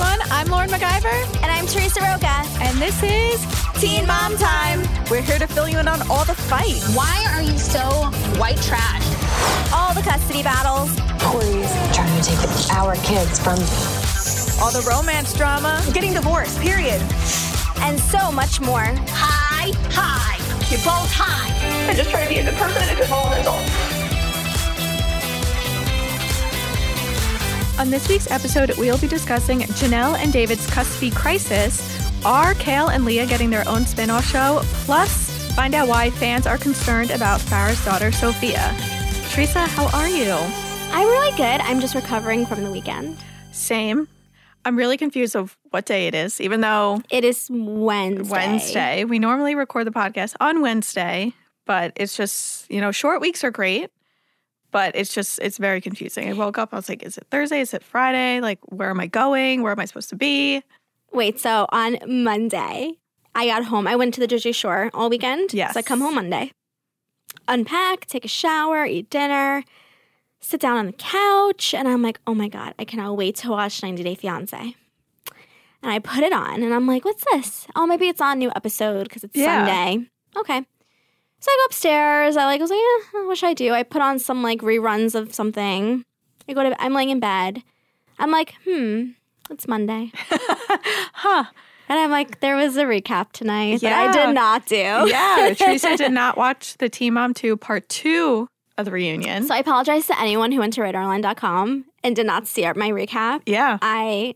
everyone. I'm Lauren MacGyver. And I'm Teresa Roca. And this is Teen Mom Time. We're here to fill you in on all the fight. Why are you so white trash? All the custody battles. Corey's trying to take our kids from me. All the romance drama. Getting divorced, period. And so much more. Hi, hi. You're both high. I just try to be a good person and a good role model. On this week's episode, we'll be discussing Jenelle and David's custody crisis. Are Kail and Leah getting their own spin off show? Plus, find out why fans are concerned about Farrah's daughter, Sophia. Teresa, how are you? I'm really good. I'm just recovering from the weekend. Same. I'm really confused of what day it is, even though It is Wednesday. Wednesday. We normally record the podcast on Wednesday, but it's just, you know, short weeks are great, but it's just, it's very confusing. I woke up, I was like, is it Thursday? Is it Friday? Like, where am I going? Where am I supposed to be? Wait, so on Monday, I got home. I went to the Jersey Shore all weekend. Yes. So I come home Monday, unpack, take a shower, eat dinner, sit down on the couch, and I'm like, oh my God, I cannot wait to watch 90 Day Fiance. And I put it on, and I'm like, what's this? Oh, maybe it's on a new episode because it's Yeah. Sunday. Okay. So I go upstairs. I like was like, yeah, what should I do? I put on some like reruns of something. I go to. I'm laying in bed. I'm like, hmm, it's Monday. Huh. And I'm like, there was a recap tonight that I did not do. Yeah. Teresa did not watch the Teen Mom 2 part two of the reunion. So I apologize to anyone who went to RadarOnline.com and did not see my recap. yeah. I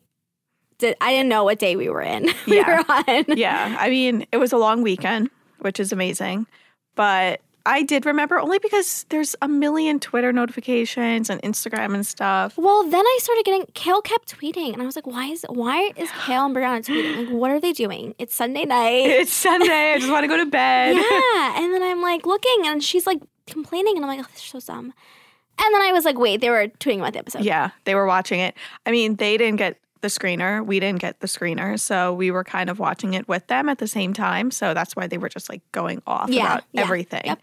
did. I didn't know what day we were in. we Yeah. were on. yeah. I mean, it was a long weekend, which is amazing. But I did remember only because there's a million Twitter notifications and Instagram and stuff. Well, then I started getting Kail kept tweeting, and I was like, "Why is why is Kail and Brianna tweeting? Like, what are they doing? It's Sunday night." It's Sunday. I just want to go to bed. yeah, and then I'm like looking, and she's like complaining, and I'm like, "Oh, this is so dumb." And then I was like, "Wait, they were tweeting about the episode." Yeah, they were watching it. I mean, they didn't get the screener. We didn't get the screener. So we were kind of watching it with them at the same time. So that's why they were just like going off Yeah, about yeah, everything. yep.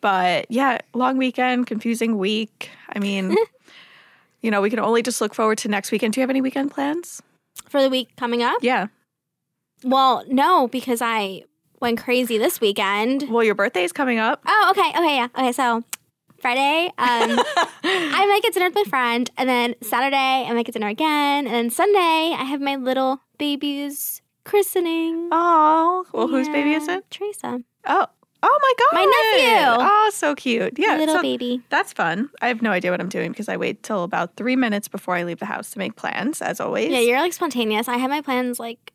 But yeah, long weekend, confusing week. I mean, you know, we can only just look forward to next weekend. Do you have any weekend plans? For the week coming up. Yeah. Well, no, because I went crazy this weekend. Well, your birthday is coming up. Oh, okay, okay, yeah, okay. So Friday, um, I might get dinner with my friend, and then Saturday I might get dinner again, and then Sunday I have my little baby's christening. Oh, well, whose baby is it? Teresa, Oh, oh my god, My nephew. Oh, so cute. Yeah, little so baby. That's fun. I have no idea what I'm doing because I wait till about three minutes before I leave the house to make plans, as always. Yeah, you're like spontaneous. I have my plans like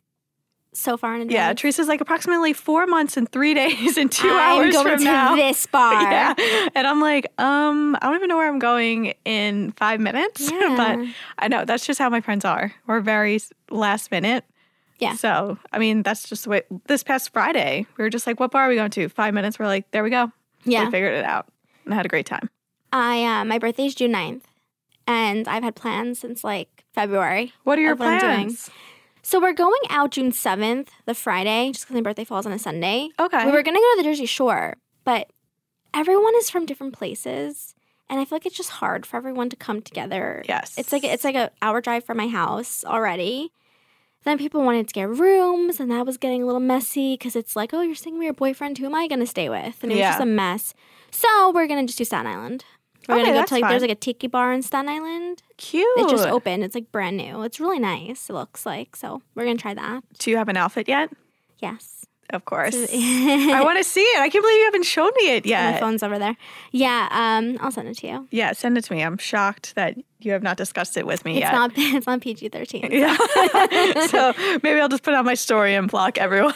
so far in advance. Yeah, Teresa's like approximately four months and three days and 2 I'm hours going from to now. this bar. Yeah, and I'm like, um, I don't even know where I'm going in five minutes. Yeah. but I know that's just how my friends are. We're very last minute. Yeah. So I mean, that's just the way. This past Friday, we were just like, "What bar are we going to?" Five minutes. We're like, "There we go." Yeah. we figured it out and had a great time. I uh, my birthday is June 9th, and I've had plans since like February. What are your of what I'm doing. plans? So we're going out June 7th, the Friday, just because my birthday falls on a Sunday. Okay. We were gonna go to the Jersey Shore, but everyone is from different places, and I feel like it's just hard for everyone to come together. Yes. It's like it's like an hour drive from my house already. Then people wanted to get rooms, and that was getting a little messy because it's like, oh, you're staying with your boyfriend. Who am I going to stay with? And it was Yeah. just a mess. So we're gonna just do Staten Island. We're Okay, gonna go to like there's like a tiki bar in Staten Island. cute. It just opened. It's like brand new. It's really nice. It looks like so. We're gonna try that. Do you have an outfit yet? Yes. Of course. I want to see it. I can't believe you haven't shown me it yet. My phone's over there. Yeah. Um. I'll send it to you. Yeah, send it to me. I'm shocked that you have not discussed it with me It's yet. not. It's not PG thirteen. Yeah. so maybe I'll just put on my story and block everyone.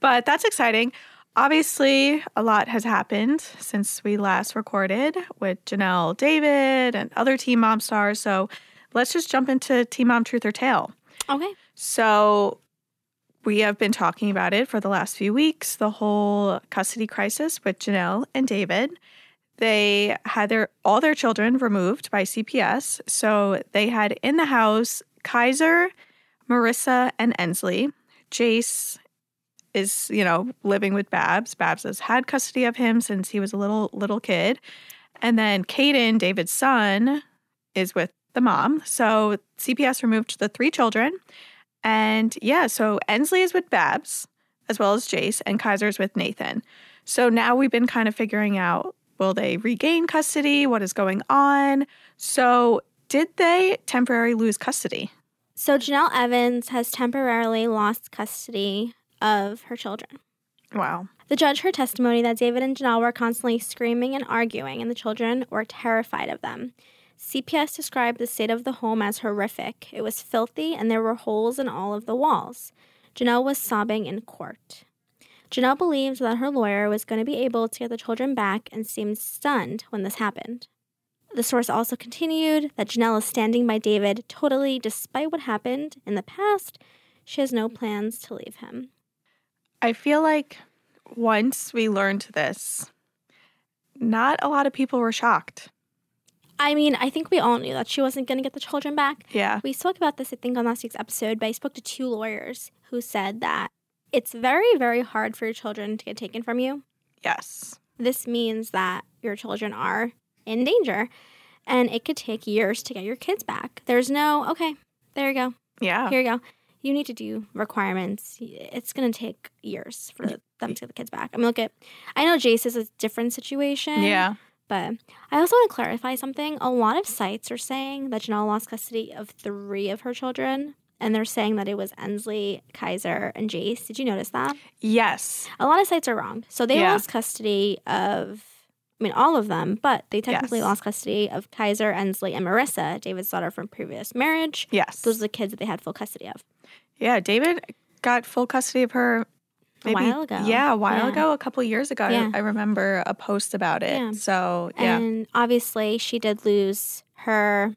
but that's exciting. Obviously, a lot has happened since we last recorded with Jenelle David and other Teen Mom stars. So let's just jump into Teen Mom Truth or Tale. Okay. So we have been talking about it for the last few weeks, the whole custody crisis with Jenelle and David. They had their all their children removed by CPS. So they had in the house Kaiser, Marissa, and Ensley. Jace is, you know, living with Babs. Babs has had custody of him since he was a little little kid. And then Caden, David's son, is with the mom. So CPS removed the three children. And yeah, so Ensley is with Babs as well as Jace, and Kaiser's with Nathan. So now we've been kind of figuring out will they regain custody? What is going on? So did they temporarily lose custody? So Jenelle Evans has temporarily lost custody of her children. Wow. The judge heard testimony that David and Jenelle were constantly screaming and arguing, and the children were terrified of them. CPS described the state of the home as horrific. It was filthy, and there were holes in all of the walls. Jenelle was sobbing in court. Jenelle believed that her lawyer was going to be able to get the children back and seemed stunned when this happened. The source also continued that Jenelle is standing by David totally despite what happened in the past. She has no plans to leave him. I feel like once we learned this, not a lot of people were shocked. I mean, I think we all knew that she wasn't going to get the children back. Yeah. We spoke about this, I think, on last week's episode, but I spoke to two lawyers who said that it's very, very hard for your children to get taken from you. Yes. This means that your children are in danger and it could take years to get your kids back. There's no, okay, there you go. Yeah. Here you go. You need to do requirements. It's going to take years for them to get the kids back. I mean, look at, I know Jace is a different situation. Yeah. But I also want to clarify something. A lot of sites are saying that Jenelle lost custody of three of her children, and they're saying that it was Ensley, Kaiser, and Jace. Did you notice that? Yes. A lot of sites are wrong. So they Yeah. lost custody of, I mean, all of them, but they technically Yes. lost custody of Kaiser, Ensley, and Marissa, David's daughter from previous marriage. Yes. Those are the kids that they had full custody of. Yeah. David got full custody of her A while ago. Yeah, a while Yeah. ago, a couple years ago. I- Yeah. I remember a post about it. Yeah. So, yeah. And obviously, she did lose her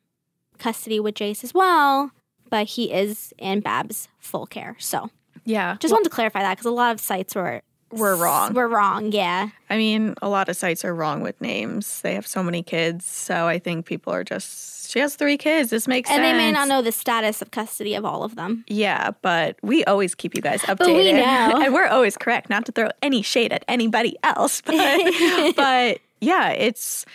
custody with Jace as well, but he is in Bab's full care. So yeah. just wanted to clarify that because a lot of sites were Were wrong. Were wrong, yeah. I mean, a lot of sites are wrong with names. They have so many kids. So I think people are just, she has three kids. This makes And sense. And they may not know the status of custody of all of them. Yeah, but we always keep you guys updated. But we know. and we're always correct, not to throw any shade at anybody else. But, but yeah, it's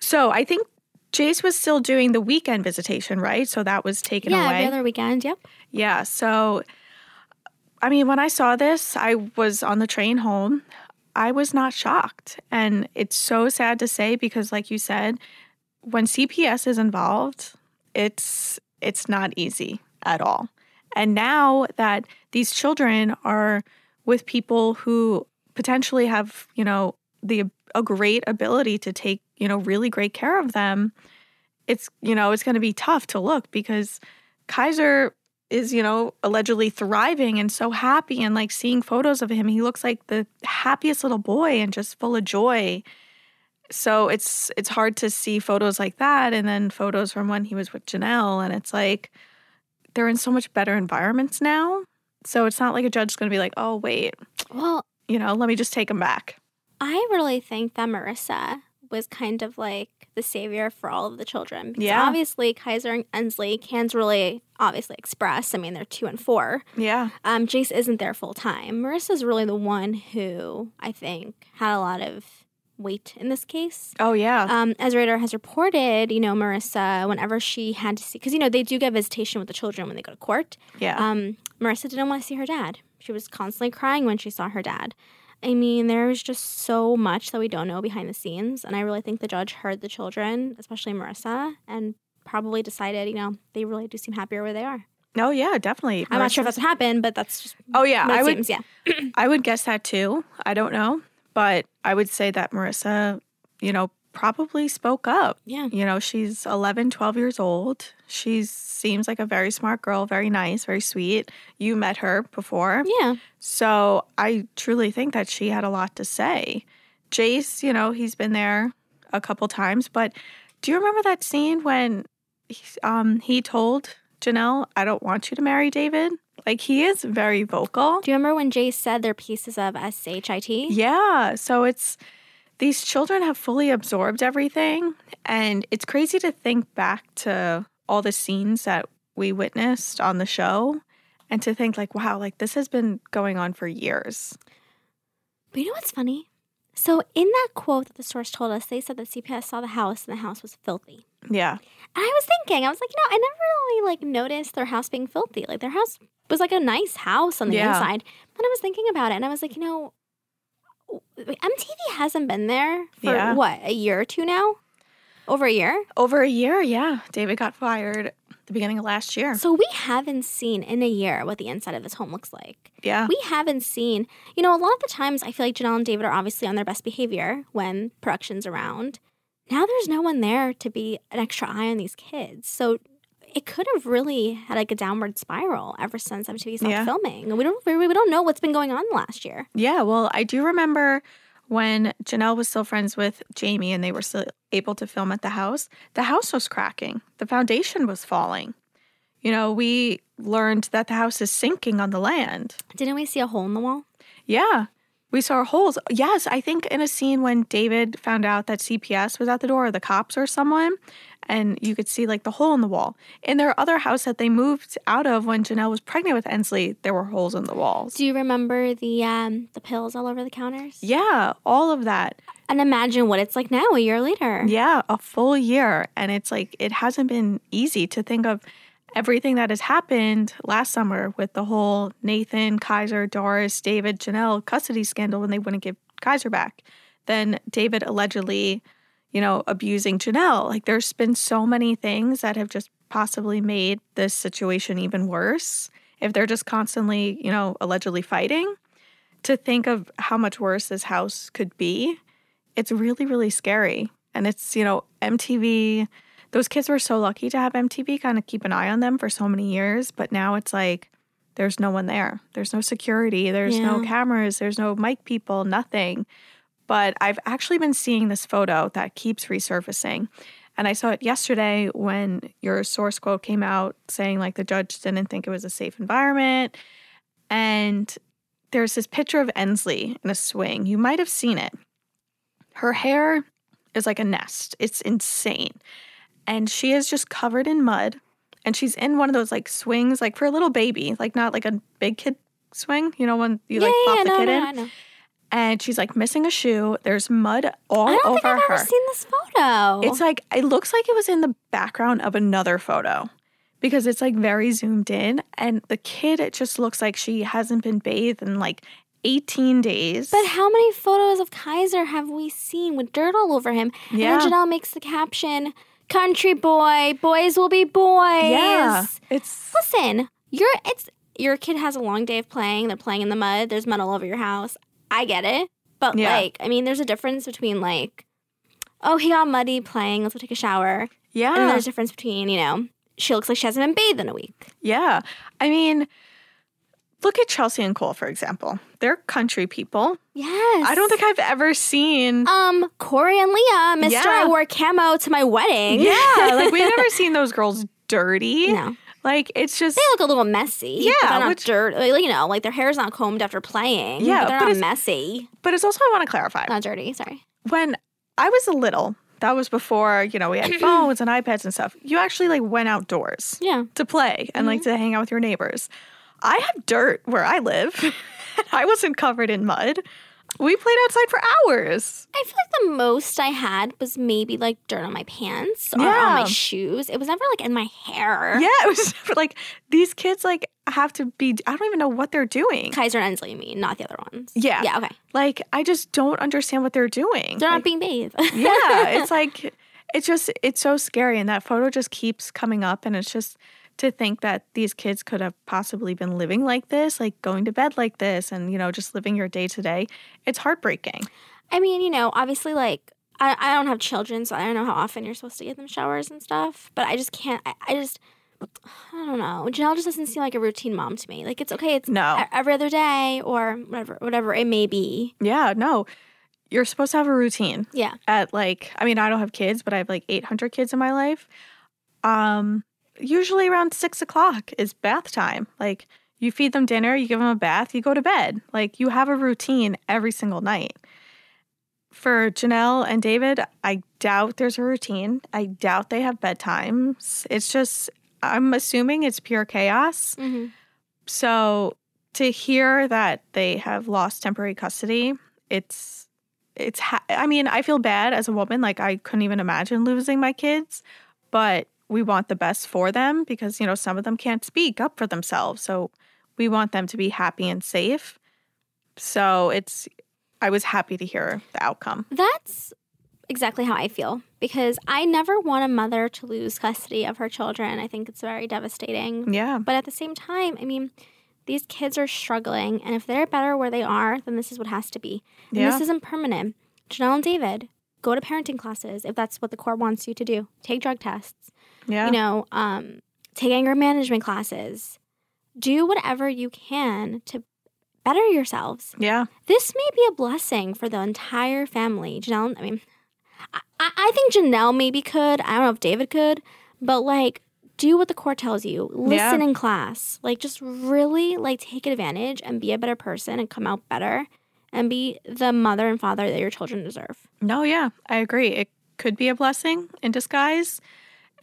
so I think Jace was still doing the weekend visitation, right? So that was taken yeah, away. every other weekend. Yep. Yeah. So, I mean, when I saw this, I was on the train home. I was not shocked. And it's so sad to say because, like you said, when CPS is involved, it's it's not easy at all. And now that these children are with people who potentially have, you know, the a great ability to take, you know, really great care of them, it's, you know, it's going to be tough to look because Kaiser is, you know, allegedly thriving and so happy and like seeing photos of him, he looks like the happiest little boy and just full of joy. So it's it's hard to see photos like that and then photos from when he was with Jenelle and it's like they're in so much better environments now. So it's not like a judge's going to be like, "Oh, wait, Well, you know, let me just take him back." I really think that Marissa was kind of like the savior for all of the children. Because Yeah. obviously Kaiser and Ensley can't really obviously express. I mean, they're two and four. Yeah. Um, Jace isn't there full time. Marissa's really the one who I think had a lot of weight in this case. Oh, yeah. Um, as Radar has reported, you know, Marissa, whenever she had to see, because, you know, they do get visitation with the children when they go to court. yeah. Um, Marissa didn't want to see her dad. She was constantly crying when she saw her dad. I mean, there's just so much that we don't know behind the scenes. And I really think the judge heard the children, especially Marissa, and probably decided, you know, they really do seem happier where they are. oh, yeah, definitely. I'm not sure if that's what happened, but that's just Oh, yeah. I would seems. Yeah. I would guess that too. I don't know. But I would say that Marissa, you know, probably spoke up. Yeah. You know, she's 11, 12 years old. She seems like a very smart girl, very nice, very sweet. You met her before. Yeah. So I truly think that she had a lot to say. Jace, you know, he's been there a couple times, but do you remember that scene when he- um, he told Jenelle, I don't want you to marry David? Like, he is very vocal. Do you remember when Jace said they're pieces of SHIT? Yeah. So it's these children have fully absorbed everything. And it's crazy to think back to all the scenes that we witnessed on the show and to think, like, wow, like this has been going on for years. But you know what's funny? So in that quote that the source told us, they said that CPS saw the house and the house was filthy. Yeah. And I was thinking, I was like, you know, I never really like noticed their house being filthy. Like their house was like a nice house on the Yeah. inside. Then I was thinking about it and I was like, you know, MTV hasn't been there for Yeah. what, a year or two now? Over a year? Over a year, yeah. David got fired the beginning of last year. So we haven't seen in a year what the inside of this home looks like. Yeah. We haven't seen, you know, a lot of the times I feel like Jenelle and David are obviously on their best behavior when production's around. Now there's no one there to be an extra eye on these kids. So it could have really had like a downward spiral ever since MTV stopped Yeah. filming. We don't we, we don't know what's been going on last year. Yeah, well, I do remember when Jenelle was still friends with Jamie and they were still able to film at the house, the house was cracking. The foundation was falling. You know, we learned that the house is sinking on the land. Didn't we see a hole in the wall? Yeah. We saw holes. Yes, I think in a scene when David found out that CPS was at the door, or the cops or someone, and you could see like the hole in the wall. In their other house that they moved out of when Jenelle was pregnant with Ensley, there were holes in the walls. Do you remember the um the pills all over the counters? Yeah, all of that. And imagine what it's like now a year later. Yeah, a full year. And it's like, it hasn't been easy to think of everything that has happened last summer with the whole Nathan, Kaiser, Doris, David, Jenelle custody scandal when they wouldn't give Kaiser back. Then David allegedly, you know, abusing Jenelle. Like, there's been so many things that have just possibly made this situation even worse. If they're just constantly, you know, allegedly fighting, to think of how much worse this house could be it's really really scary and it's you know mtv those kids were so lucky to have mtv kind of keep an eye on them for so many years but now it's like there's no one there there's no security there's no cameras there's no mic people nothing but i've actually been seeing this photo that keeps resurfacing and i saw it yesterday when your source quote came out saying like the judge didn't think it was a safe environment and there's this picture of ensley in a swing you might have seen it her hair is like a nest. It's insane. And she is just covered in mud. And she's in one of those like swings, like for a little baby, like not like a big kid swing, you know, when you like yeah, pop yeah, the no, kid no, in. And she's like missing a shoe. There's mud all over her. I don't think I've her. ever seen this photo. It's like it looks like it was in the background of another photo because it's like very zoomed in and the kid it just looks like she hasn't been bathed in like 18 days. But how many photos of Kaiser have we seen with dirt all over him? Yeah. And then Jenelle makes the caption, "Country boy, boys will be boys." yeah. It's Listen, your it's your kid has a long day of playing. They're playing in the mud. There's mud all over your house. I get it, but Yeah. like, I mean, there's a difference between like, oh, he got muddy playing. Let's go take a shower. yeah. And there's a difference between you know, she looks like she hasn't been bathed in a week. Yeah. I mean, look at Chelsea and Cole, for example. They're country people. Yes. I don't think I've ever seen. Um, Corey and Leah, Mr. Yeah. I wore camo to my wedding. yeah. Like, we've never seen those girls dirty. No. Like, it's just. They look a little messy. Yeah, but they're not which- dirt. Like, you know, like their hair's not combed after playing. Yeah, but they're but not messy. But it's also, I want to clarify. Not dirty. Sorry. when I was a little, that was before, you know, we had phones and iPads and stuff. You actually like went outdoors Yeah. to play and like mm-hmm. to hang out with your neighbors. I have dirt where I live. and I wasn't covered in mud. We played outside for hours. I feel like the most I had was maybe like dirt on my pants or on my shoes. It was never like in my hair. Yeah, it was like these kids like have to be I don't even know what they're doing. Kaiser and Ensley, you mean, not the other ones. Yeah. Yeah, okay. Like I just don't understand what they're doing. They're not being bathed. yeah, it's like it's just it's so scary and that photo just keeps coming up and it's just to think that these kids could have possibly been living like this, like going to bed like this and you know just living your day to day. It's heartbreaking. I mean, you know, obviously, like, I, I don't have children, so I don't know how often you're supposed to give them showers and stuff, but I just can't, I, I just, I don't know. Jenelle just doesn't seem like a routine mom to me. Like, it's okay, it's No. every other day or whatever, whatever it may be. Yeah, no. You're supposed to have a routine. Yeah. at like I mean I don't have kids, but I have like 800 kids in my life. Um, usually around six o'clock is bath time. Like you feed them dinner, you give them a bath, you go to bed. Like you have a routine every single night. For Jenelle and David, I doubt there's a routine. I doubt they have bedtimes. It's just I'm assuming it's pure chaos. Mm-hmm. So to hear that they have lost temporary custody, it's it's ha- I mean, I feel bad as a woman like I couldn't even imagine losing my kids, but we want the best for them because, you know, some of them can't speak up for themselves. So we want them to be happy and safe. So it's, I was happy to hear the outcome. That's exactly how I feel because I never want a mother to lose custody of her children. I think it's very devastating. Yeah. But at the same time, I mean, these kids are struggling, and if they're better where they are, then this is what has to be. And Yeah. this isn't permanent. Jenelle and David, go to parenting classes if that's what the court wants you to do. Take drug tests. Yeah. You know, um, take anger management classes. Do whatever you can to better yourselves. yeah. This may be a blessing for the entire family. Jenelle, I mean, I, I I think Jenelle maybe could. I don't know if David could, but like, do what the court tells you. Listen in class. Like, just really like take advantage and be a better person and come out better and be the mother and father that your children deserve. No, yeah, I agree. It could be a blessing in disguise.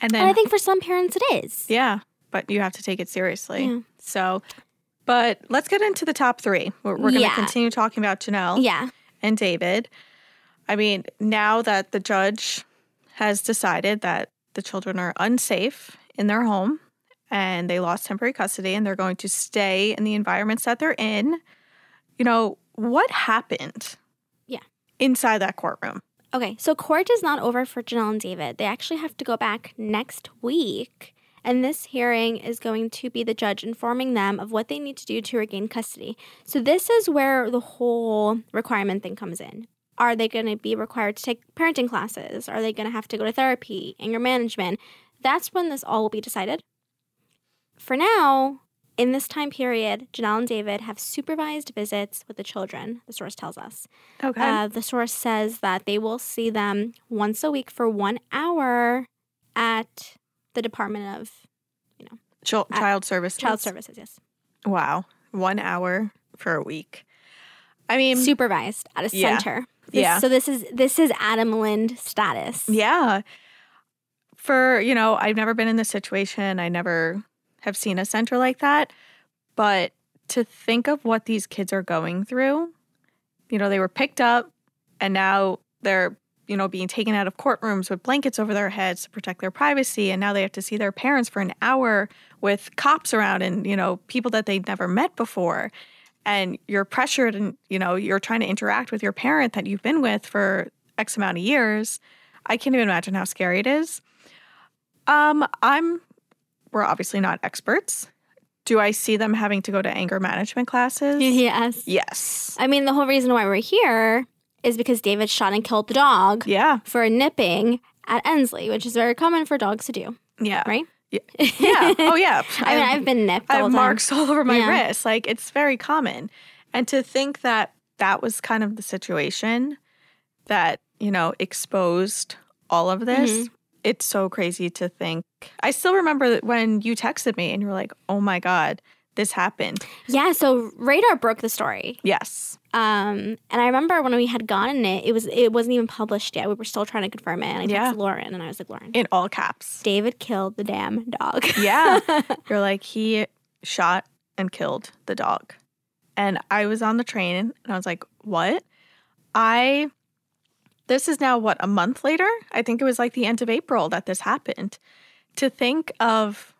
And then And I think for some parents it is. Yeah, but you have to take it seriously. Yeah. So, but let's get into the top three. We're, we're going to Yeah. continue talking about Jenelle Yeah. and David. I mean, now that the judge has decided that the children are unsafe in their home and they lost temporary custody and they're going to stay in the environments that they're in, you know, what happened? Yeah. Inside that courtroom. Okay, so court is not over for Jenelle and David. They actually have to go back next week. And this hearing is going to be the judge informing them of what they need to do to regain custody. So, this is where the whole requirement thing comes in. Are they going to be required to take parenting classes? Are they going to have to go to therapy, anger management? That's when this all will be decided. For now, in this time period, Jenelle and David have supervised visits with the children, the source tells us. Okay. Uh, the source says that they will see them once a week for one hour at the Department of Chil- child services. Child Services. Yes, Wow. One hour for a week. I mean, supervised at a Yeah. center. This- Yeah. So this is this is Adam Lind status. yeah. For, you know, I've never been in this situation. I never have seen a center like that. But to think of what these kids are going through, you know, they were picked up and now they're, you know, being taken out of courtrooms with blankets over their heads to protect their privacy. And now they have to see their parents for an hour with cops around and, you know, people that they've never met before. And you're pressured and, you know, you're trying to interact with your parent that you've been with for X amount of years. I can't even imagine how scary it is. Um, I'm we're obviously not experts. Do I see them having to go to anger management classes? yes. Yes. I mean, the whole reason why we're here is because David shot and killed the dog Yeah. for nipping at Ensley, which is very common for dogs to do, Yeah. right? Yeah. yeah. Oh yeah. I mean, I've been nipped I all have marks all over my Yeah. wrist. Like it's very common. And to think that that was kind of the situation that, you know, exposed all of this, Mm-hmm. It's so crazy to think. I still remember that when you texted me and you were like, oh my God, this happened. Yeah, so Radar broke the story. Yes. Um, and I remember when we had gotten it, it was it wasn't even published yet. We were still trying to confirm it. And I texted Yeah. Lauren and I was like, Lauren, In all caps. David killed the damn dog. Yeah. You're like, he shot and killed the dog. And I was on the train and I was like, what? I, this is now what, a month later? I think it was like the end of April that this happened. To think of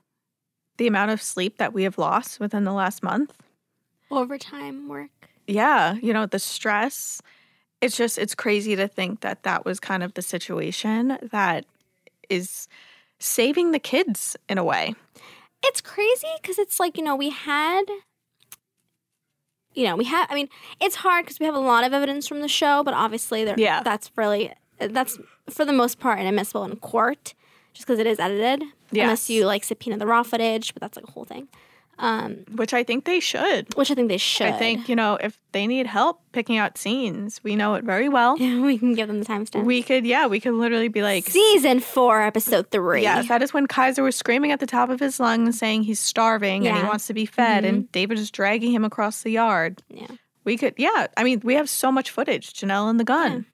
the amount of sleep that we have lost within the last month. Overtime work. Yeah. You know, the stress. It's just, it's crazy to think that that was kind of the situation that is saving the kids in a way. It's crazy because it's like, you know, we had you know, we have I mean, it's hard because we have a lot of evidence from the show, but obviously there Yeah. that's really that's for the most part inadmissible in court just because it is edited. Unless you like subpoena the raw footage, but that's like a whole thing. Um, Which I think they should. which I think they should. I think, you know, if they need help picking out scenes, we know it very well. we can give them the timestamp. We could, yeah, we could literally be like, Season four, episode three. yes, that is when Kaiser was screaming at the top of his lungs saying he's starving and he Mm-hmm. wants to be fed, and David is dragging him across the yard. Yeah. We could, yeah, I mean, we have so much footage, Jenelle and the gun,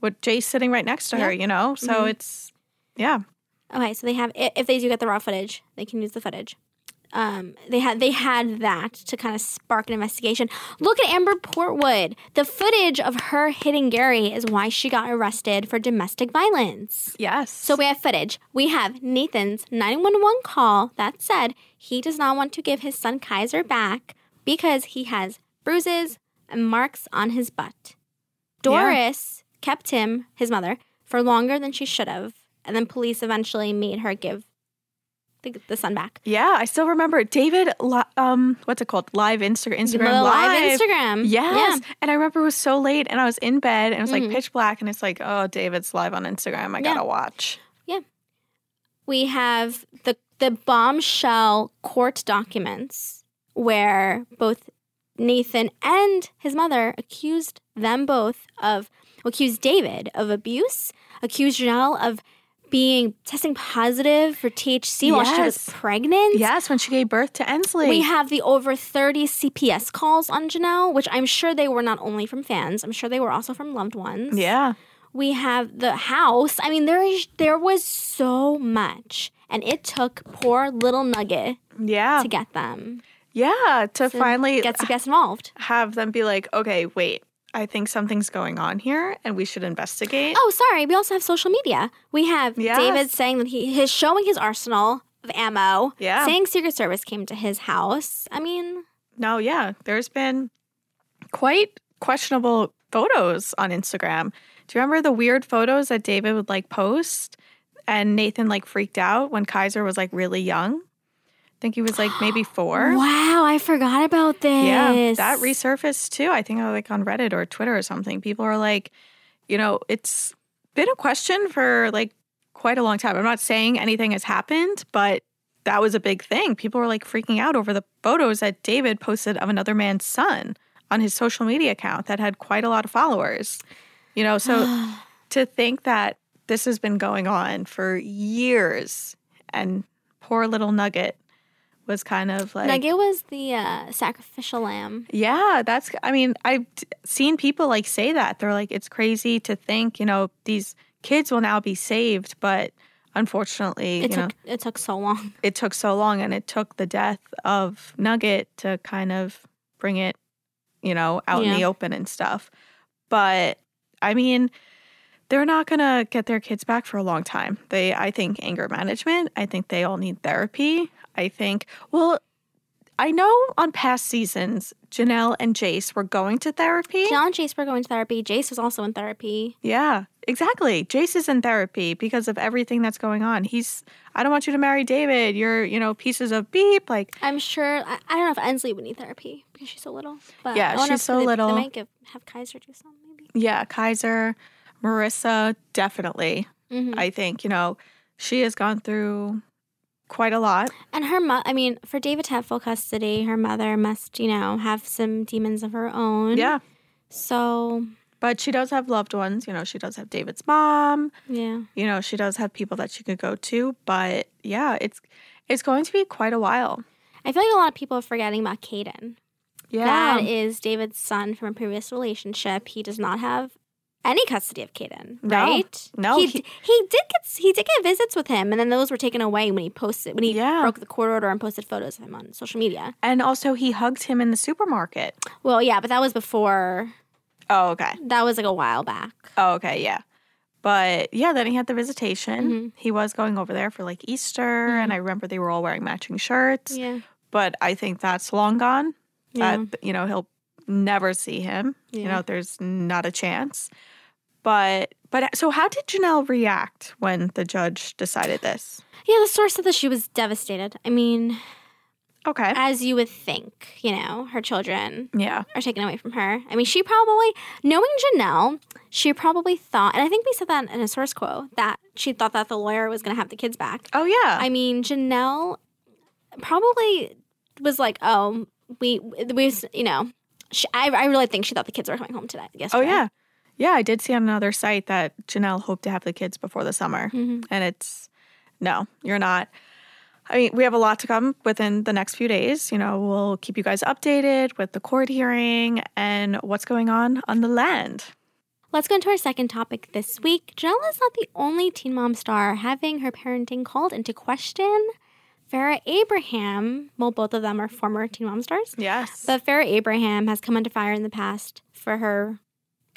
with Jay sitting right next to her, you know? So Mhm. it's, yeah, Okay, so they have if they do get the raw footage, they can use the footage. Um, they had they had that to kind of spark an investigation. Look at Amber Portwood. The footage of her hitting Gary is why she got arrested for domestic violence. Yes. So we have footage. We have Nathan's 911 call that said he does not want to give his son Kaiser back because he has bruises and marks on his butt. Doris kept him, his mother, for longer than she should have, and then police eventually made her give the, the son back. yeah, I still remember David. Um, what's it called? Live Insta- Instagram The live. Instagram. Yes. Yeah. And I remember it was so late and I was in bed and it was Mhm. like pitch black and it's like, oh, David's live on Instagram. I Yeah. gotta watch. Yeah. We have the the bombshell court documents where both Nathan and his mother accused them both of accused David of abuse, accused Jenelle of being testing positive for THC while she was Yes. pregnant. Yes, when she gave birth to Ensley. We have the over 30 CPS calls on Jenelle, which I'm sure they were not only from fans, I'm sure they were also from loved ones. yeah. We have the house. I mean, there is there was so much, and it took poor little Nugget Yeah. to get them yeah. To to finally get CPS involved. have them be like, okay, wait, I think something's going on here and we should investigate. Oh, sorry. We also have social media. We have Yes. David saying that he is showing his arsenal of ammo. Yeah. Saying Secret Service came to his house. I mean, No, yeah. There's been quite questionable photos on Instagram. Do you remember the weird photos that David would like post and Nathan like freaked out when Kaiser was like really young? I think he was like maybe four. wow, I forgot about this. Yeah, that resurfaced too. I think I like on Reddit or Twitter or something. People are like, you know, it's been a question for like quite a long time. I'm not saying anything has happened, but that was a big thing. People were like freaking out over the photos that David posted of another man's son on his social media account that had quite a lot of followers. You know, so to think that this has been going on for years and poor little Nugget was kind of like Nugget was the uh, sacrificial lamb. yeah, that's. I mean, I've seen people like say that. They're like, it's crazy to think, you know, these kids will now be saved, but unfortunately, It you took know, it took so long. it took so long, and it took the death of Nugget to kind of bring it, you know, out in the open and stuff. But I mean, they're not gonna get their kids back for a long time. They, I think, anger management. I think they all need therapy. I think, well, I know on past seasons, Jenelle and Jace were going to therapy. John and Jace were going to therapy. Jace was also in therapy. Yeah, exactly. Jace is in therapy because of everything that's going on. He's, I don't want you to marry David. You're, you know, pieces of beep. Like, I'm sure. I, I don't know if Ensley would need therapy because she's so little. But Yeah, she's so they, little. They might give, have Kaiser do something maybe. yeah, Kaiser, Marissa, definitely. Mhm. I think, you know, she has gone through quite a lot. And her mother, I mean, for David to have full custody, her mother must, you know, have some demons of her own. Yeah. So, But she does have loved ones. You know, she does have David's mom. yeah. You know, she does have people that she could go to. But yeah, it's it's going to be quite a while. I feel like a lot of people are forgetting about Caden. Yeah. That is David's son from a previous relationship. He does not have any custody of Caden, right? No, he, he- he did get he did get visits with him, and then those were taken away when he posted when he Yeah. broke the court order and posted photos of him on social media. and also he hugged him in the supermarket. Well, yeah, but that was before. Oh, okay. That was like a while back. Oh, okay, yeah. But yeah, then he had the visitation. Mhm. He was going over there for like Easter, and I remember they were all wearing matching shirts. Yeah, But I think that's long gone. yeah. That you know he'll never see him. You know, there's not a chance. But but so how did Jenelle react when the judge decided this? yeah. The source said that she was devastated. I mean, Okay. as you would think, you know, her children Yeah. are taken away from her. I mean, she probably, knowing Jenelle, she probably thought, and I think we said that in a source quote, that she thought that the lawyer was going to have the kids back. Oh yeah. I mean, Jenelle probably was like, oh, we, we, you know, she, I, I really think she thought the kids were coming home today. oh yeah. Yeah, I did see on another site that Jenelle hoped to have the kids before the summer. Mhm. And it's no, you're not. I mean, we have a lot to come within the next few days. You know, we'll keep you guys updated with the court hearing and what's going on on the land. Let's go into our second topic this week. Jenelle is not the only Teen Mom star having her parenting called into question. Farrah Abraham, well, both of them are former Teen Mom stars. Yes. But Farrah Abraham has come under fire in the past for her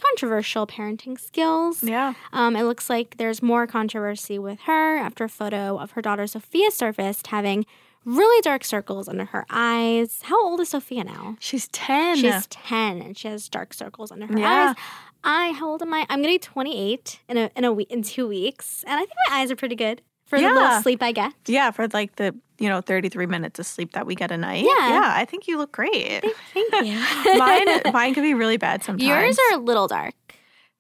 controversial parenting skills. yeah. Um, it looks like there's more controversy with her after a photo of her daughter Sophia surfaced having really dark circles under her eyes. How old is Sophia now? She's 10. She's 10 and she has dark circles under her Yeah. eyes. I, how old am I? I'm going to be 28 in a, in a week, in two weeks. And I think my eyes are pretty good for the little sleep I get. yeah, for like the, you know, 33 minutes of sleep that we get a night. Yeah. Yeah, I think you look great. Thank you. mine mine can be really bad sometimes. Yours are a little dark,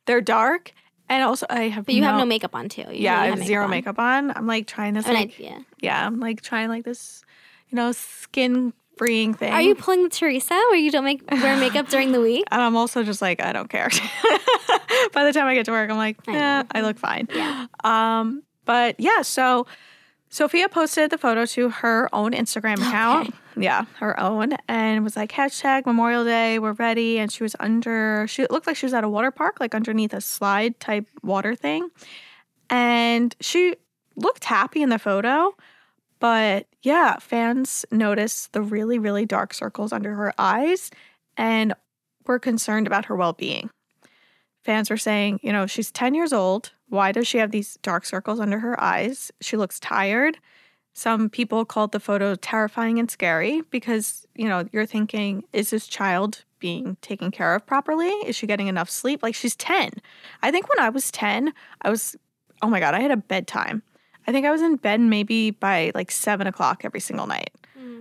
they're dark and also I have but you have no makeup on too. You Yeah, I have zero on. makeup on. I'm like trying this I mean, like I- yeah. I'm like trying like this, you know, skin freeing thing. Are you pulling the Teresa where you don't make wear makeup during the week? and I'm also just like, I don't care. By the time I get to work, I'm like, yeah, know. I look fine. Yeah. Um, but yeah, so Sophia posted the photo to her own Instagram account. Yeah, her own, and was like hashtag Memorial Day, we're ready. And she was under. She looked like she was at a water park, like underneath a slide type water thing, and she looked happy in the photo. But yeah, fans noticed the really, really dark circles under her eyes and were concerned about her well being. Fans were saying, you know, she's 10 years old. Why does she have these dark circles under her eyes? She looks tired. Some people called the photo terrifying and scary because, you know, you're thinking, is this child being taken care of properly? Is she getting enough sleep? Like she's 10. I think when I was 10, I was, oh my God, I had a bedtime. I think I was in bed maybe by like seven o'clock every single night.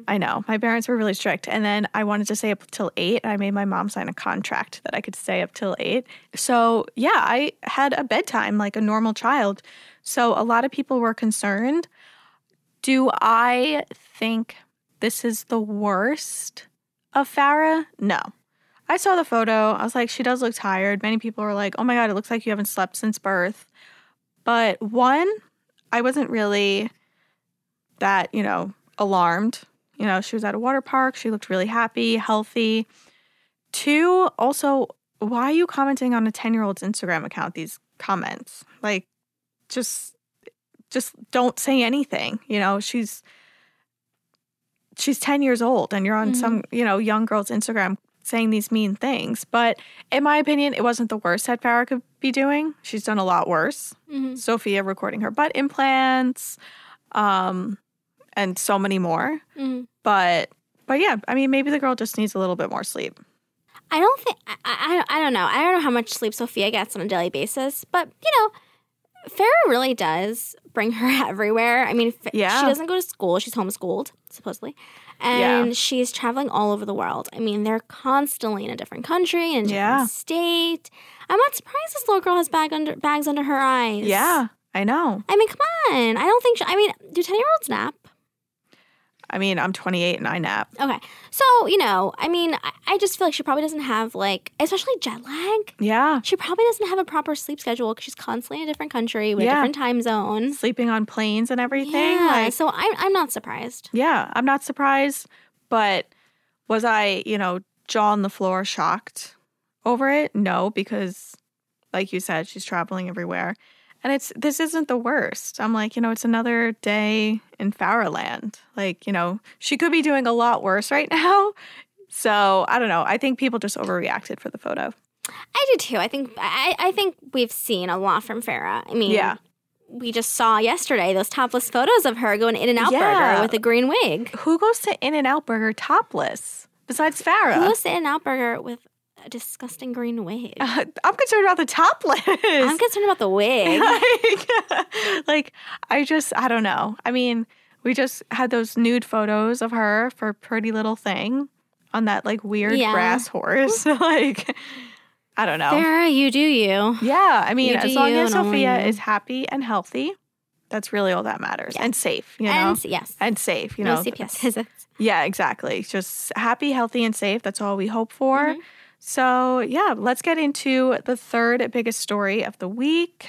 I know. My parents were really strict. And then I wanted to stay up till eight. I made my mom sign a contract that I could stay up till eight. So, yeah, I had a bedtime like a normal child. So, a lot of people were concerned. Do I think this is the worst of Farrah? No. I saw the photo. I was like, she does look tired. Many people were like, oh my God, it looks like you haven't slept since birth. But one, I wasn't really that, you know, alarmed. You know, she was at a water park. She looked really happy, healthy. Two, also, why are you commenting on a 10 year old's Instagram account these comments? Like, just, just don't say anything. You know, she's, she's 10 years old and you're on some, you know, young girl's Instagram saying these mean things. But in my opinion, it wasn't the worst that Farrah could be doing. She's done a lot worse. Mm-hmm. Sophia recording her butt implants, um, and so many more. Mhm. But but yeah, I mean, maybe the girl just needs a little bit more sleep. I don't think I, I I don't know. I don't know how much sleep Sophia gets on a daily basis, but you know, Farrah really does bring her everywhere. I mean, Yeah. she doesn't go to school; she's homeschooled supposedly, and she's traveling all over the world. I mean, they're constantly in a different country in a different Yeah. state. I'm not surprised this little girl has bag under bags under her eyes. Yeah, I know. I mean, come on. I don't think. She, I mean, do ten year olds nap? I mean, I'm 28 and I nap. Okay, so you know, I mean, I, I just feel like she probably doesn't have like, especially jet lag. Yeah, She probably doesn't have a proper sleep schedule because she's constantly in a different country with Yeah. a different time zone. sleeping on planes and everything. Yeah, Like, so I'm I'm not surprised. yeah, I'm not surprised. But was I, you know, jaw on the floor, shocked over it? No, because, like you said, she's traveling everywhere. And it's this isn't the worst. I'm like, you know, it's another day in Farrahland. Like, you know, she could be doing a lot worse right now. So I don't know. I think people just overreacted for the photo. I do too. I think I I think we've seen a lot from Farrah. I mean, Yeah. we just saw yesterday those topless photos of her going in and out Yeah. burger with a green wig. Who goes to In and Out Burger topless besides Farrah? Who goes to in and out burger with a disgusting green wig? Uh, I'm concerned about the topless. I'm concerned about the wig. like, like, I just, I don't know. I mean, we just had those nude photos of her for Pretty Little Thing on that like weird Yeah. grass horse. like, I don't know. Farrah, you do you. Yeah, I mean, as long as Sophia is happy and healthy, that's really all that matters, and safe. You know, And yes, and safe. You no know, CPS yeah, exactly. Just happy, healthy, and safe. That's all we hope for. Mm-hmm. So, yeah, let's get into the third biggest story of the week.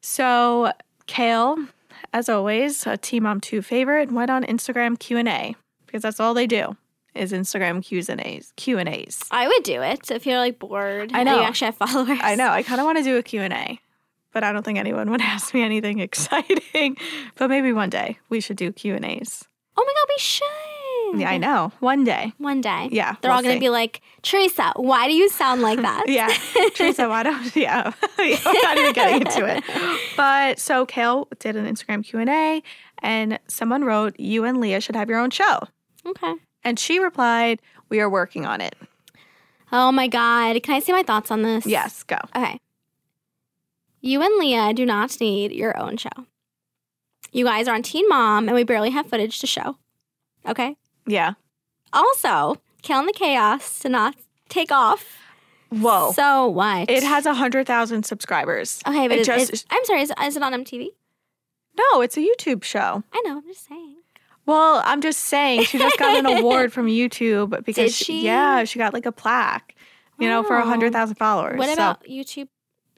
So, Kail, as always, a Teen Mom 2 favorite, went on Instagram Q&A because that's all they do is Instagram Q's and A's, Q&As. I would do it if you're like bored. I know. you actually have followers. I know. I kind of want to do a Q&A. but I don't think anyone would ask me anything exciting. But maybe one day we should do Q and A's. Oh my god, we should. Mm-hmm. Yeah, I know. One day. One day. Yeah, They're we'll all gonna be like, Teresa, why do you sound like that? Yeah, Teresa, why don't? Yeah, I'm not even getting into it. But so Kail did an Instagram Q and A, and someone wrote, "You and Leah should have your own show," Okay. and she replied, "We are working on it." Oh my god. Can I see my thoughts on this? Yes, go. Okay. You and Leah do not need your own show. You guys are on Teen Mom, and we barely have footage to show. Okay. Yeah. Also, Kail and the Chaos did not take off. Whoa. So what? it has a hundred thousand subscribers. Okay, but it it just is, I'm sorry. Is, is it on MTV? no, it's a YouTube show. I know. I'm just saying. Well, I'm just saying she just got an award from YouTube because Did she? yeah, she got like a plaque, you know, for a hundred thousand followers. What So- about YouTube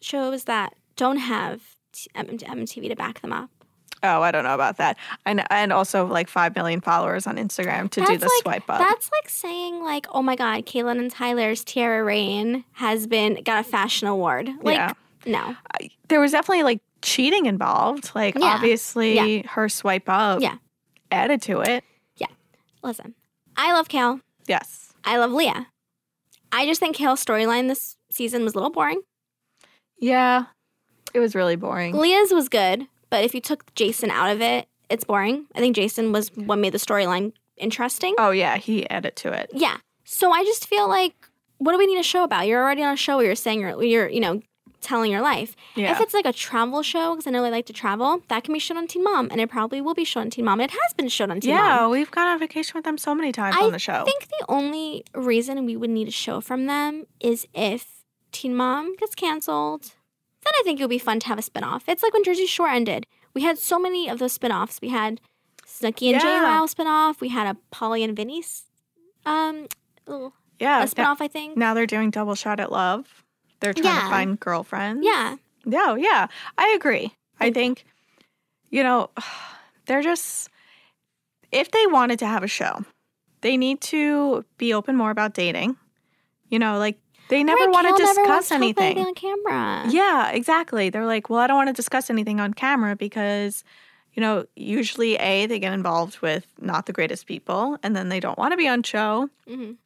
shows that don't have t- M- MTV to back them up? Oh, I don't know about that. And and also like five million followers on Instagram to do the like, swipe up. That's like saying like, oh my god, Catelynn and Tyler's Tiara Rain has been got a fashion award. Like, Yeah. no, there was definitely like cheating involved. Like Yeah. obviously her swipe up Yeah. added to it. Yeah, listen, I love Kail. Yes. I love Leah. I just think Kail's storyline this season was a little boring. Yeah. It was really boring. Leah's was good, but if you took Jason out of it, it's boring. I think Jason was what made the storyline interesting. Oh yeah, he added to it. Yeah. So I just feel like, what do we need a show about? You're already on a show where you're saying you're, you're you know, telling your life. Yeah. If it's like a travel show, because I know they like to travel, that can be shown on Teen Mom, and it probably will be shown on Teen Mom. And it has been shown on Teen yeah, Mom. Yeah, we've gone on vacation with them so many times I on the show. I think the only reason we would need a show from them is if Teen Mom gets canceled. Then I think it would be fun to have a spinoff. It's like when Jersey Shore ended. We had so many of those spinoffs. We had Snooki and Yeah. JWoww spinoff. We had a Paulie and Vinny's um, yeah. a spinoff, I think. Now they're doing double shot at love. They're trying Yeah. to find girlfriends. Yeah. No, yeah. I agree. I think, you know, they're just, if they wanted to have a show, they need to be open more about dating. You know, like they never Right, want to Kail never wants discuss to talk about anything. on camera. Yeah, exactly. They're like, well, I don't want to discuss anything on camera because, you know, usually A, they get involved with not the greatest people and then they don't want to be on show. Mhm.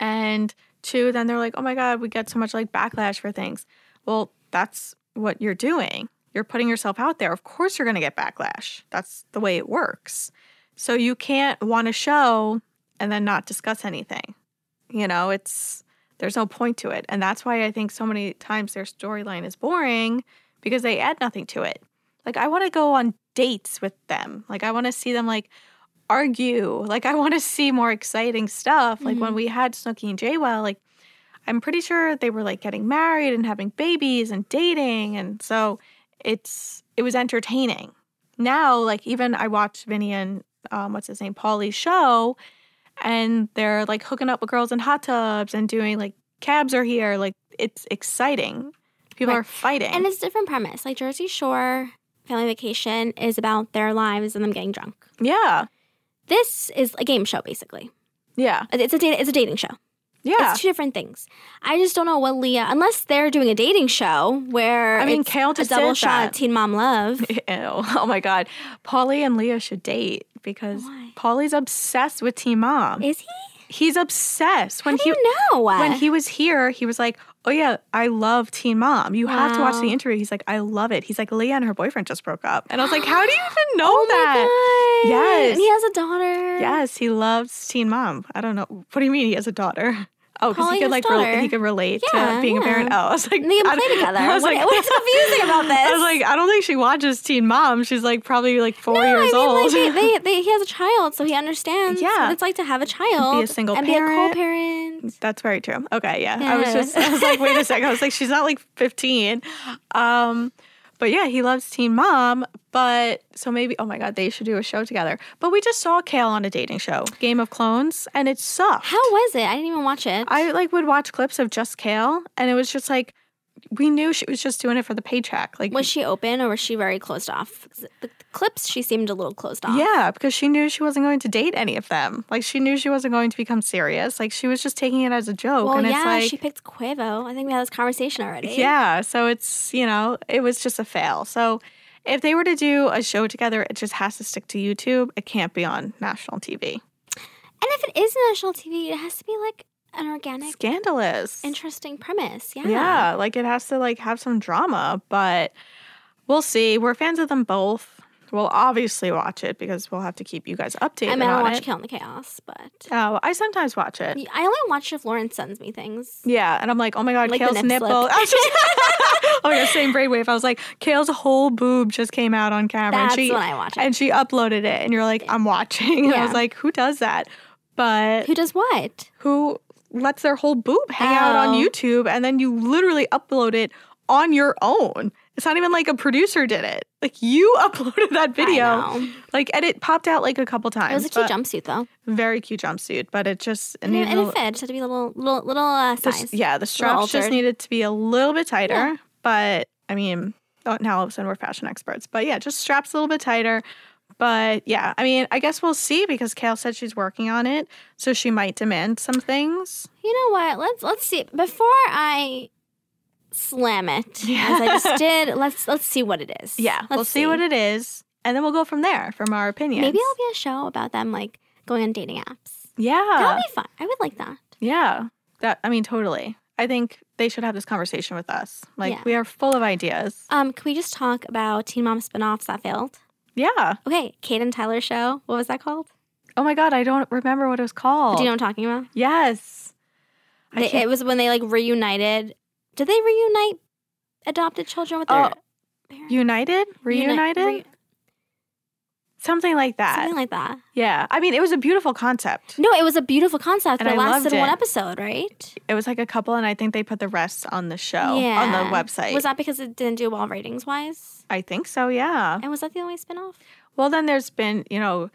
And two, then they're like, oh my God, we get so much like backlash for things. Well, that's what you're doing. You're putting yourself out there. Of course, you're going to get backlash. That's the way it works. So you can't want a show and then not discuss anything. You know, it's there's no point to it. And that's why I think so many times their storyline is boring because they add nothing to it. Like I want to go on dates with them. Like I want to see them like argue. Like I want to see more exciting stuff. Like when we had Snooki and JWoww, like I'm pretty sure they were like getting married and having babies and dating and so it's it was entertaining. Now like even I watched Vinny and um, what's his name, Paulie's show and they're like hooking up with girls in hot tubs and doing like cabs are here. Like it's exciting. People Right. are fighting. And it's a different premise. Like Jersey Shore Family Vacation is about their lives and them getting drunk. yeah. This is a game show, basically. Yeah. It's a date, it's a dating show. Yeah. It's two different things. I just don't know what Leah, unless they're doing a dating show where I mean, Kail a double shot. Teen Mom Love. Ew. Oh my God. Paulie and Leah should date because Why? Paulie's obsessed with Teen Mom. Is he? He's obsessed. When How he you know? when he was here, he was like, "Oh yeah, I love Teen Mom. You have to watch the interview." He's like, "I love it." He's like, "Leah and her boyfriend just broke up," and I was like, "How do you even know oh that?" my God. Yes. And he has a daughter. Yes, he loves Teen Mom. I don't know. What do you mean he has a daughter? Oh, because he could like rel- he could relate Yeah, to being a parent. Oh, I was like, And they can I- play together. I was What- like, what's confusing about this? I was like, I don't think she watches Teen Mom. She's like probably like four No, years I mean, old. like they, they, they, he has a child, so he understands Yeah. what it's like to have a child, be a single and parent. be a co-parent. That's very true. Okay, yeah. I was just I was like, wait a second. I was like, she's not like 15. Um, but yeah, he loves Teen Mom. But so maybe oh my god, they should do a show together. But we just saw Kail on a dating show, Game of Clones, and it sucked. How was it? I didn't even watch it. I like would watch clips of just Kail, and it was just like we knew she was just doing it for the paycheck. Like Was she open or was she very closed off? The clips, she seemed a little closed off. Yeah, because she knew she wasn't going to date any of them. Like she knew she wasn't going to become serious. Like she was just taking it as a joke. Well, and it's yeah, like she picked Quavo. I think we had this conversation already. Yeah, so it's, you know, it was just a fail. So if they were to do a show together, it just has to stick to YouTube. It can't be on national TV. And if it is national TV, it has to be like an organic, Scandalous. interesting premise. Yeah. Yeah, like it has to like have some drama, but we'll see. We're fans of them both. We'll obviously watch it because we'll have to keep you guys updated I mean, I watch it. Kail in the Chaos, but Oh, I sometimes watch it. I only watch if Lauren sends me things. Yeah, and I'm like, oh my god, Like Kail's nipple. slip. I was just- oh god, same brainwave. I was like, Kail's whole boob just came out on camera, That's and she when I watch it. and she uploaded it, and you're like, I'm watching. And I was like, who does that? But Who does what? who lets their whole boob hang out on. YouTube, and then you literally upload it on your own? It's not even like a producer did it. Like you uploaded that video, like, and it popped out like a couple times. It was a cute jumpsuit though. very cute jumpsuit, but it just And, and it fit. It had to be a little, little, little uh, size. yeah, the straps just needed to be a little bit tighter. Yeah. But I mean, oh, now all of a sudden we're fashion experts. But yeah, just straps a little bit tighter. But yeah, I mean, I guess we'll see because Kail said she's working on it, so she might demand some things. You know what? Let's let's see. Before I slam it, Yeah. as I just did, let's let's see what it is. Yeah, Let's we'll see. what it is, and then we'll go from there from our opinions. Maybe it'll be a show about them like going on dating apps. yeah, That'll be fun. I would like that. yeah. That I mean, totally. I think they should have this conversation with us. Like Yeah. we are full of ideas. Um, can we just talk about Teen Mom spinoffs that failed? Yeah. Okay, Kate and Tyler show. What was that called? Oh my god, I don't remember what it was called. Do you know what I'm talking about? Yes. They, it was when they like reunited. Did they reunite adopted children with oh, their Oh, parents? United? Reuni- Reunited? re- Something like that. something like that. yeah. I mean, it was a beautiful concept. No, it was a beautiful concept, And but it I lasted one episode, right? It was like a couple, and I think they put the rest on the show, on the website. Was that because it didn't do well ratings wise? I think so, yeah. And was that the only spinoff? Well, then there's been, you know,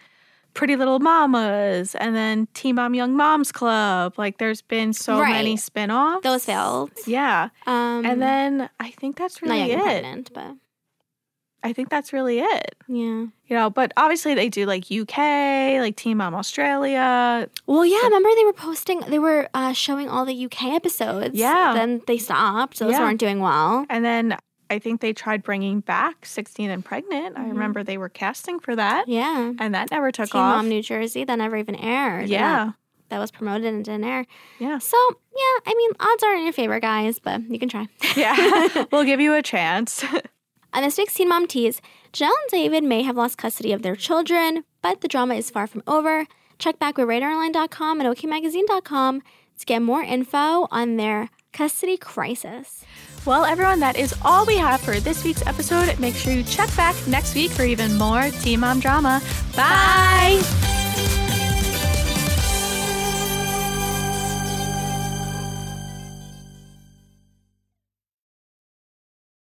Pretty Little Mamas and then Teen Mom Young Moms Club. Like, there's been so Right. many spin offs. Those failed. Yeah. Um, And then I think that's not really young it. pregnant, but I think that's really it. yeah. You know, but obviously they do like UK, like Teen Mom Australia. Well, yeah. Remember they were posting, they were uh, showing all the UK episodes. Yeah. Then they stopped. Those Yeah. weren't doing well. And then I think they tried bringing back 16 and Pregnant. I remember they were casting for that, Mm-hmm. Yeah. and that never took off. Mom New Jersey that never even aired. yeah. That, that was promoted and didn't air. Yeah. So yeah, I mean, odds are in your favor, guys, but you can try. Yeah. we'll give you a chance. On this week's Teen Mom Tease, Jenelle and David may have lost custody of their children, but the drama is far from over. Check back with RadarOnline.com and OKMagazine.com to get more info on their custody crisis. well, everyone, that is all we have for this week's episode. Make sure you check back next week for even more Teen Mom drama. Bye.